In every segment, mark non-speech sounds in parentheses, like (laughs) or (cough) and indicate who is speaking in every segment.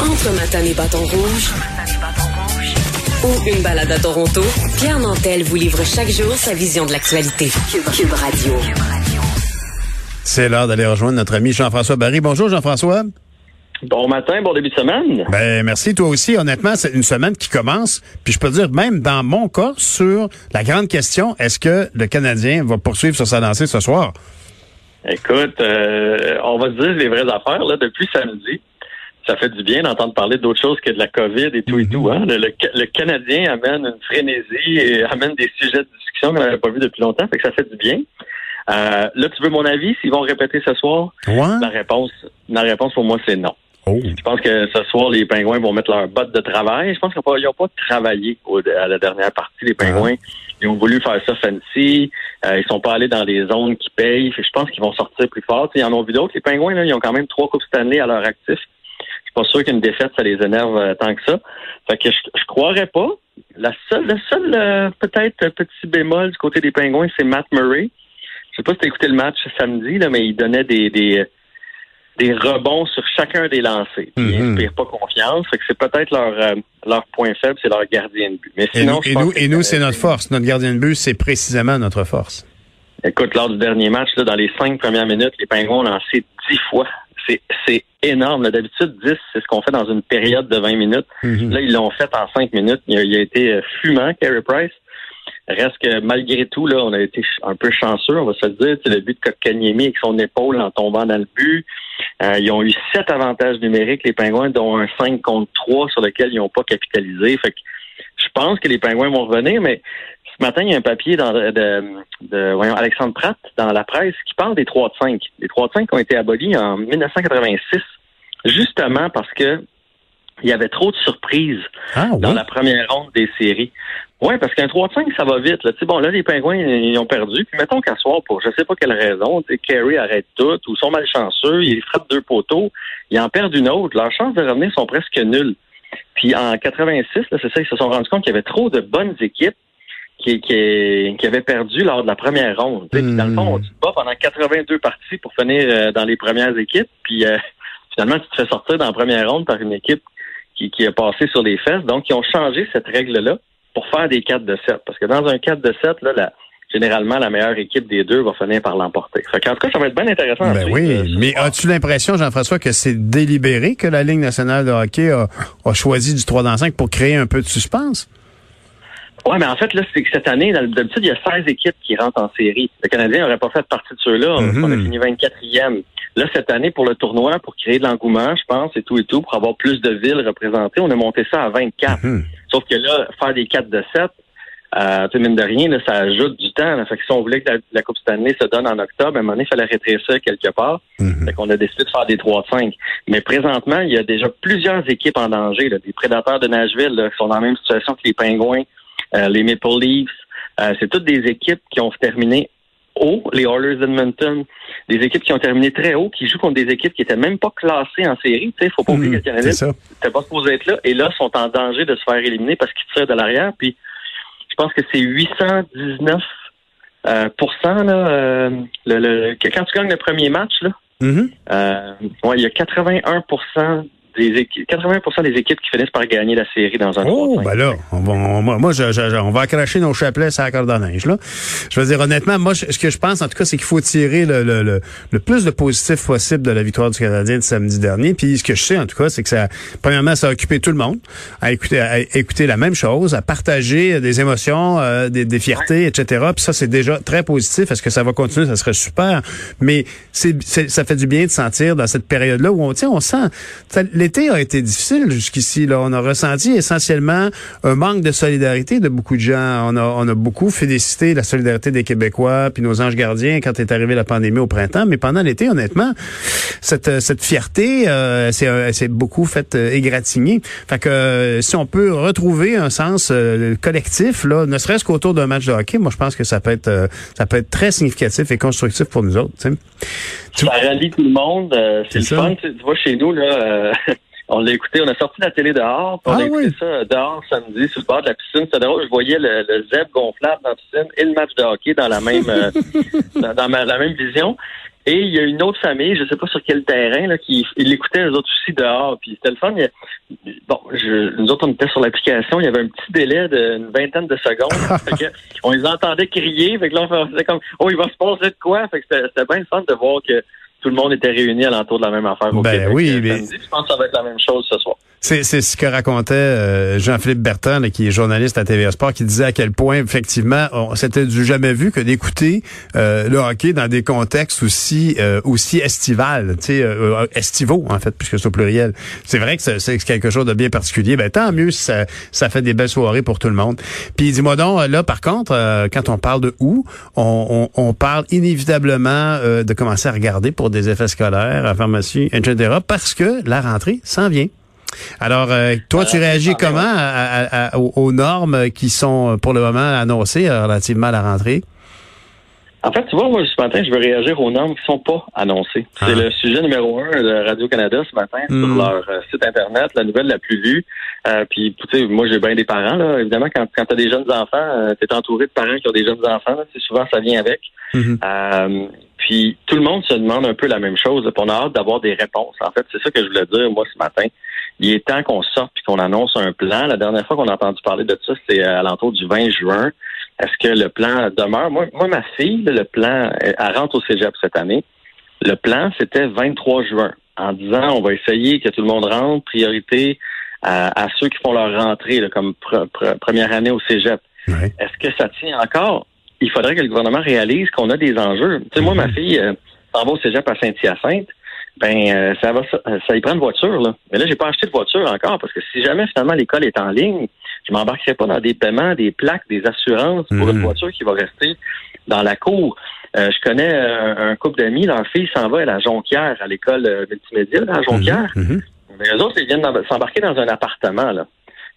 Speaker 1: Entre Matane et Bâton Rouge, ou une balade à Toronto, Pierre Nantel vous livre chaque jour sa vision de l'actualité. Cube Radio.
Speaker 2: C'est l'heure d'aller rejoindre notre ami Jean-François Barry. Bonjour Jean-François.
Speaker 3: Bon matin, bon début de semaine.
Speaker 2: Ben merci toi aussi. Honnêtement, c'est une semaine qui commence. Puis je peux dire même dans mon cas sur la grande question est-ce que le Canadien va poursuivre sur sa lancée ce soir?
Speaker 3: Écoute, euh, on va se dire les vraies affaires là depuis samedi. Ça fait du bien d'entendre parler d'autre chose que de la COVID et tout et tout. Hein? Le, Canadien amène une frénésie et amène des sujets de discussion qu'on n'avait pas vu depuis longtemps. Fait que ça fait du bien. Euh, là, tu veux mon avis s'ils vont répéter ce soir? La réponse, la réponse pour moi c'est non. Oh. Je pense que ce soir, les Pingouins vont mettre leur botte de travail. Je pense qu'ils n'ont pas, travaillé à la dernière partie. Les Pingouins, ah. ils ont voulu faire ça fancy. Euh, ils sont pas allés dans les zones qui payent. je pense qu'ils vont sortir plus fort. Ils en ont vu d'autres. Les Pingouins, là, ils ont quand même trois coupes Stanley à leur actif. Je suis pas sûr qu'une défaite, ça les énerve euh, tant que ça. Fait que je, je croirais pas. La seule, le seul euh, peut-être petit bémol du côté des Pingouins, c'est Matt Murray. Je sais pas si tu as écouté le match samedi, là, mais il donnait des, des des rebonds sur chacun des lancers. Ils n'inspirent pas confiance. Fait que c'est peut-être leur, euh, leur point faible, c'est leur gardien de but. Mais sinon,
Speaker 2: et nous, et nous, c'est notre force. Notre gardien de but, c'est précisément notre force.
Speaker 3: Écoute, lors du dernier match, là, dans les cinq premières minutes, les Pingouins ont lancé dix fois. C'est, énorme. D'habitude, dix, c'est ce qu'on fait dans une période de 20 minutes. Mhm. Là, ils l'ont fait en cinq minutes. Il a, il a été euh, fumant, Carey Price. Reste que malgré tout, là, on a été un peu chanceux, on va se le dire. C'est le but de Kotkaniemi avec son épaule en tombant dans le but. Euh, ils ont eu sept avantages numériques, les Pingouins, dont un 5 contre 3 sur lequel ils n'ont pas capitalisé. Fait que je pense que les Pingouins vont revenir, mais ce matin, il y a un papier dans, de, de, voyons, Alexandre Pratt dans la presse qui parle des 3 de 5. Les 3 de 5 ont été abolis en 1986, justement parce que il y avait trop de surprises ah, dans la première ronde des séries. Oui, parce qu'un 3-5, ça va vite. Là. bon, là, les pingouins, ils ont perdu. Puis mettons qu'à soir, pour je sais pas quelle raison, Kerry arrête tout, ou sont malchanceux, ils frappent deux poteaux, ils en perdent une autre. Leurs chances de revenir sont presque nulles. Puis en 86, c'est ça, ils se sont rendus compte qu'il y avait trop de bonnes équipes qui, qui, qui avaient perdu lors de la première ronde. Dans le fond, on se bat pendant 82 parties pour finir euh, dans les premières équipes. Puis euh, (laughs) finalement, tu te fais sortir dans la première ronde par une équipe qui, qui a passé sur les fesses. Donc, ils ont changé cette règle-là pour faire des 4 de 7. Parce que dans un 4 de 7, là, généralement, la meilleure équipe des deux va finir par l'emporter. en tout cas, ça va être bien intéressant.
Speaker 2: Ben oui, euh, mais as-tu l'impression, Jean-François, que c'est délibéré que la Ligue nationale de hockey a, choisi du 3 dans 5 pour créer un peu de suspense?
Speaker 3: Oui, mais en fait, là, c'est que cette année, d'habitude, il y a 16 équipes qui rentrent en série. Le Canadien n'aurait pas fait partie de ceux-là. On a fini 24e. Là, cette année, pour le tournoi, pour créer de l'engouement, je pense, et tout et tout, pour avoir plus de villes représentées, on a monté ça à 24. Mhm. Sauf que là, faire des 4 de 7, euh, mine de rien, là, ça ajoute du temps. Là. Fait que si on voulait que la, Coupe cette année se donne en octobre, à un moment donné, il fallait rétrécir ça quelque part. Mm Fait qu'on a décidé de faire des 3 de 5. Mais présentement, il y a déjà plusieurs équipes en danger. Là. Des prédateurs de Nashville là, qui sont dans la même situation que les Pingouins, les Maple Leafs. Euh, c'est toutes des équipes qui ont terminé haut, les Oilers d'Edmonton, des équipes qui ont terminé très haut, qui jouent contre des équipes qui étaient même pas classées en série. Il faut pas oublier mmh, que le Canadien n'était pas supposé être là, et là, sont en danger de se faire éliminer parce qu'ils tirent de l'arrière. Puis, je pense que c'est 819% euh, là, euh, le, quand tu gagnes le premier match, là, mmh. euh, ouais, il y a 81 80 des équipes qui finissent par gagner la série dans un
Speaker 2: Oh, ben là, on va, on, moi, je, on va accrocher nos chapelets sur la corde à neige, là. Je veux dire, honnêtement, moi, ce que je pense, en tout cas, c'est qu'il faut tirer le, le, le, plus de positif possible de la victoire du Canadien de samedi dernier. Puis, ce que je sais, en tout cas, c'est que ça, premièrement, ça a occupé tout le monde à écouter, à écouter la même chose, à partager des émotions, euh, des, des fiertés, etc. Puis ça, c'est déjà très positif. Est-ce que ça va continuer? Ça serait super. Mais c'est, ça fait du bien de sentir dans cette période-là où on, on sent, les l'été a été difficile jusqu'ici. Là, on a ressenti essentiellement un manque de solidarité de beaucoup de gens. On a, on a beaucoup félicité la solidarité des Québécois puis nos anges gardiens quand est arrivée la pandémie au printemps. Mais pendant l'été, honnêtement, cette, cette fierté, euh, c'est beaucoup fait euh, égratigner. Fait que euh, si on peut retrouver un sens euh, collectif, là, ne serait-ce qu'autour d'un match de hockey, moi je pense que ça peut être ça peut être très significatif et constructif pour nous autres.
Speaker 3: Ça rallie tout le monde. c'est le fun. Tu vois, chez nous, là, on l'a écouté, on a sorti la télé dehors, on a ah écouté ça dehors samedi sur le bord de la piscine. C'est drôle, je voyais le, le zèbre gonflable dans la piscine et le match de hockey dans la même (laughs) dans, la même vision. Et il y a une autre famille, je ne sais pas sur quel terrain, là, qui l'écoutait eux autres aussi dehors. Puis c'était le fun. bon, je, nous autres, on était sur l'application. Il y avait un petit délai d'une vingtaine de secondes. (laughs) on les entendait crier. Fait que là, on faisait comme, oh, il va se passer de quoi? Fait que c'était bien le fun de voir que tout le monde était réuni à l'entour de la même affaire au
Speaker 2: ben oui, euh, mais...
Speaker 3: Je pense que ça va être la même chose ce soir.
Speaker 2: C'est, ce que racontait euh, Jean-Philippe Bertrand, qui est journaliste à TVA Sport, qui disait à quel point, effectivement, on s'était du jamais vu que d'écouter euh, le hockey dans des contextes aussi aussi estival, sais, estivaux, en fait, puisque c'est au pluriel. C'est vrai que c'est, quelque chose de bien particulier. Ben, tant mieux si ça, fait des belles soirées pour tout le monde. Puis dis-moi donc, là, par contre, quand on parle de où, on, on, on parle inévitablement de commencer à regarder pour des effets scolaires, à pharmacie, etc., parce que la rentrée s'en vient. Alors, euh, toi, tu réagis comment aux, normes qui sont pour le moment annoncées relativement à la rentrée?
Speaker 3: En fait, tu vois, moi, ce matin, je veux réagir aux normes qui sont pas annoncées. C'est ah. le sujet numéro un de Radio-Canada ce matin sur hmm. leur euh, site Internet, la nouvelle la plus vue. Euh, puis, tu sais, moi, j'ai bien des parents, là. Évidemment, quand, quand tu as des jeunes enfants, tu es entouré de parents qui ont des jeunes enfants. Là, souvent, ça vient avec. Hmm. Puis tout le monde se demande un peu la même chose. on a hâte d'avoir des réponses. En fait, c'est ça que je voulais dire moi ce matin. Il est temps qu'on sorte puis qu'on annonce un plan. La dernière fois qu'on a entendu parler de ça, c'est à l'entour du 20 juin. Est-ce que le plan demeure? Moi, moi ma fille, le plan, elle rentre au cégep cette année. Le plan, c'était 23 juin, en disant on va essayer que tout le monde rentre, priorité à, ceux qui font leur rentrée comme première année au cégep. Est-ce que ça tient encore? il faudrait que le gouvernement réalise qu'on a des enjeux. Tu sais, moi, ma mhm. fille euh, s'en va au cégep à Saint-Hyacinthe. Ben, euh, ça va, ça y prend une voiture, là. Mais là, j'ai pas acheté de voiture encore parce que si jamais finalement l'école est en ligne, je m'embarquerai pas dans des paiements, des plaques, des assurances pour une mhm. voiture qui va rester dans la cour. Euh, je connais un, couple d'amis, leur fille s'en va à la Jonquière, à l'école multimédia, à Jonquière. Mhm. Mais eux autres, ils viennent s'embarquer dans un appartement, là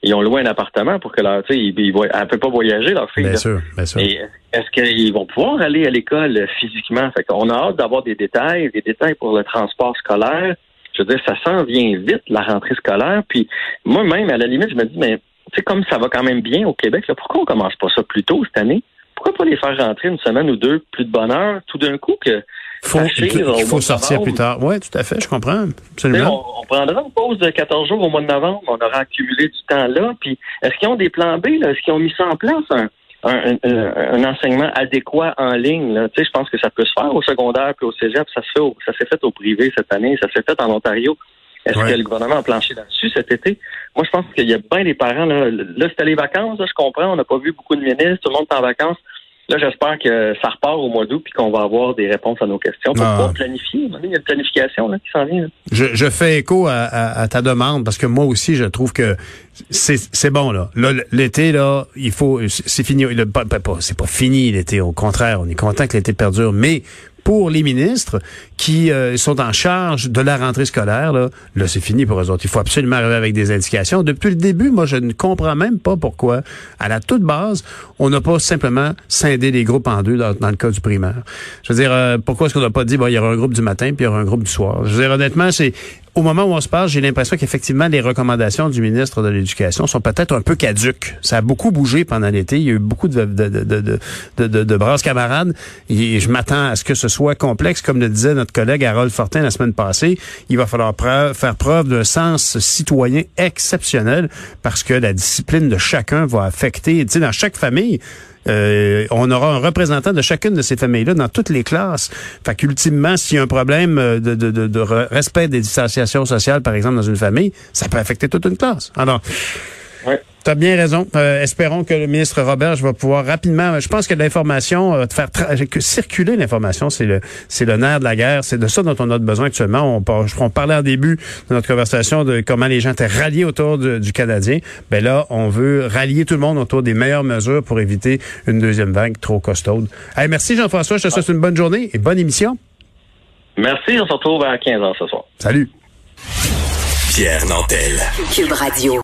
Speaker 3: ils ont loué un appartement pour que leur, tu sais, ils, ils, elle peut pas voyager leur fille.
Speaker 2: Bien sûr, bien sûr.
Speaker 3: est-ce qu'ils vont pouvoir aller à l'école physiquement? Fait qu'on a hâte d'avoir des détails, des détails pour le transport scolaire. Je veux dire, ça s'en vient vite la rentrée scolaire. Puis moi-même, à la limite, je me dis, mais tu sais, comme ça va quand même bien au Québec, là, pourquoi on commence pas ça plus tôt cette année? Pourquoi pas les faire rentrer une semaine ou deux plus de bonheur tout d'un coup que
Speaker 2: faut, il faut sortir plus tard. Oui, tout à fait, je comprends.
Speaker 3: Absolument. On, prendra une pause de 14 jours au mois de novembre. On aura accumulé du temps là. Puis, est-ce qu'ils ont des plans B? Est-ce qu'ils ont mis ça en place? Un, un, enseignement adéquat en ligne. Là? Tu sais, je pense que ça peut se faire au secondaire puis au cégep. Ça se fait ça s'est fait au privé cette année. Ça s'est fait en Ontario. Est-ce que le gouvernement a planché là-dessus cet été? Moi, je pense qu'il y a bien des parents. Là, là c'était les vacances, je comprends. On n'a pas vu beaucoup de ministres. Tout le monde est en vacances. Là, j'espère que ça repart au mois d'août puis qu'on va avoir des réponses à nos questions pour ah. pouvoir planifier. Il y a une planification là, qui s'en vient.
Speaker 2: Je, fais écho à, ta demande parce que moi aussi, je trouve que c'est bon là. Là, l'été là, il faut, c'est fini. C'est pas fini l'été. Au contraire, on est content que l'été perdure, mais pour les ministres qui euh, sont en charge de la rentrée scolaire, là, là c'est fini pour eux autres. Il faut absolument arriver avec des indications. Depuis le début, moi, je ne comprends même pas pourquoi, à la toute base, on n'a pas simplement scindé les groupes en deux dans, le cas du primaire. Je veux dire, euh, pourquoi est-ce qu'on n'a pas dit, bon, il y aura un groupe du matin puis il y aura un groupe du soir? Je veux dire, honnêtement, c'est au moment où on se parle, j'ai l'impression qu'effectivement, les recommandations du ministre de l'Éducation sont peut-être un peu caduques. Ça a beaucoup bougé pendant l'été. Il y a eu beaucoup de, de, camarades. Et je m'attends à ce que ce soit complexe. Comme le disait notre collègue Harold Fortin la semaine passée, il va falloir faire preuve d'un sens citoyen exceptionnel parce que la discipline de chacun va affecter, tu sais, dans chaque famille, euh, on aura un représentant de chacune de ces familles-là dans toutes les classes. Fait qu'ultimement, s'il y a un problème euh, de, respect des distanciations sociales, par exemple, dans une famille, ça peut affecter toute une classe. Alors, Tu as bien raison. Euh, espérons que le ministre Robert va pouvoir rapidement. Je pense que l'information, euh, faire que circuler l'information, c'est le c'est le nerf de la guerre. C'est de ça dont on a besoin actuellement. On, on parlait en début de notre conversation de comment les gens étaient ralliés autour du Canadien. Ben là, on veut rallier tout le monde autour des meilleures mesures pour éviter une deuxième vague trop costaude. Hey, merci Jean-François. Je te souhaite une bonne journée et bonne émission.
Speaker 3: Merci. On se retrouve à 15 h ce soir.
Speaker 2: Salut.
Speaker 4: Pierre Nantel.
Speaker 1: Cube Radio.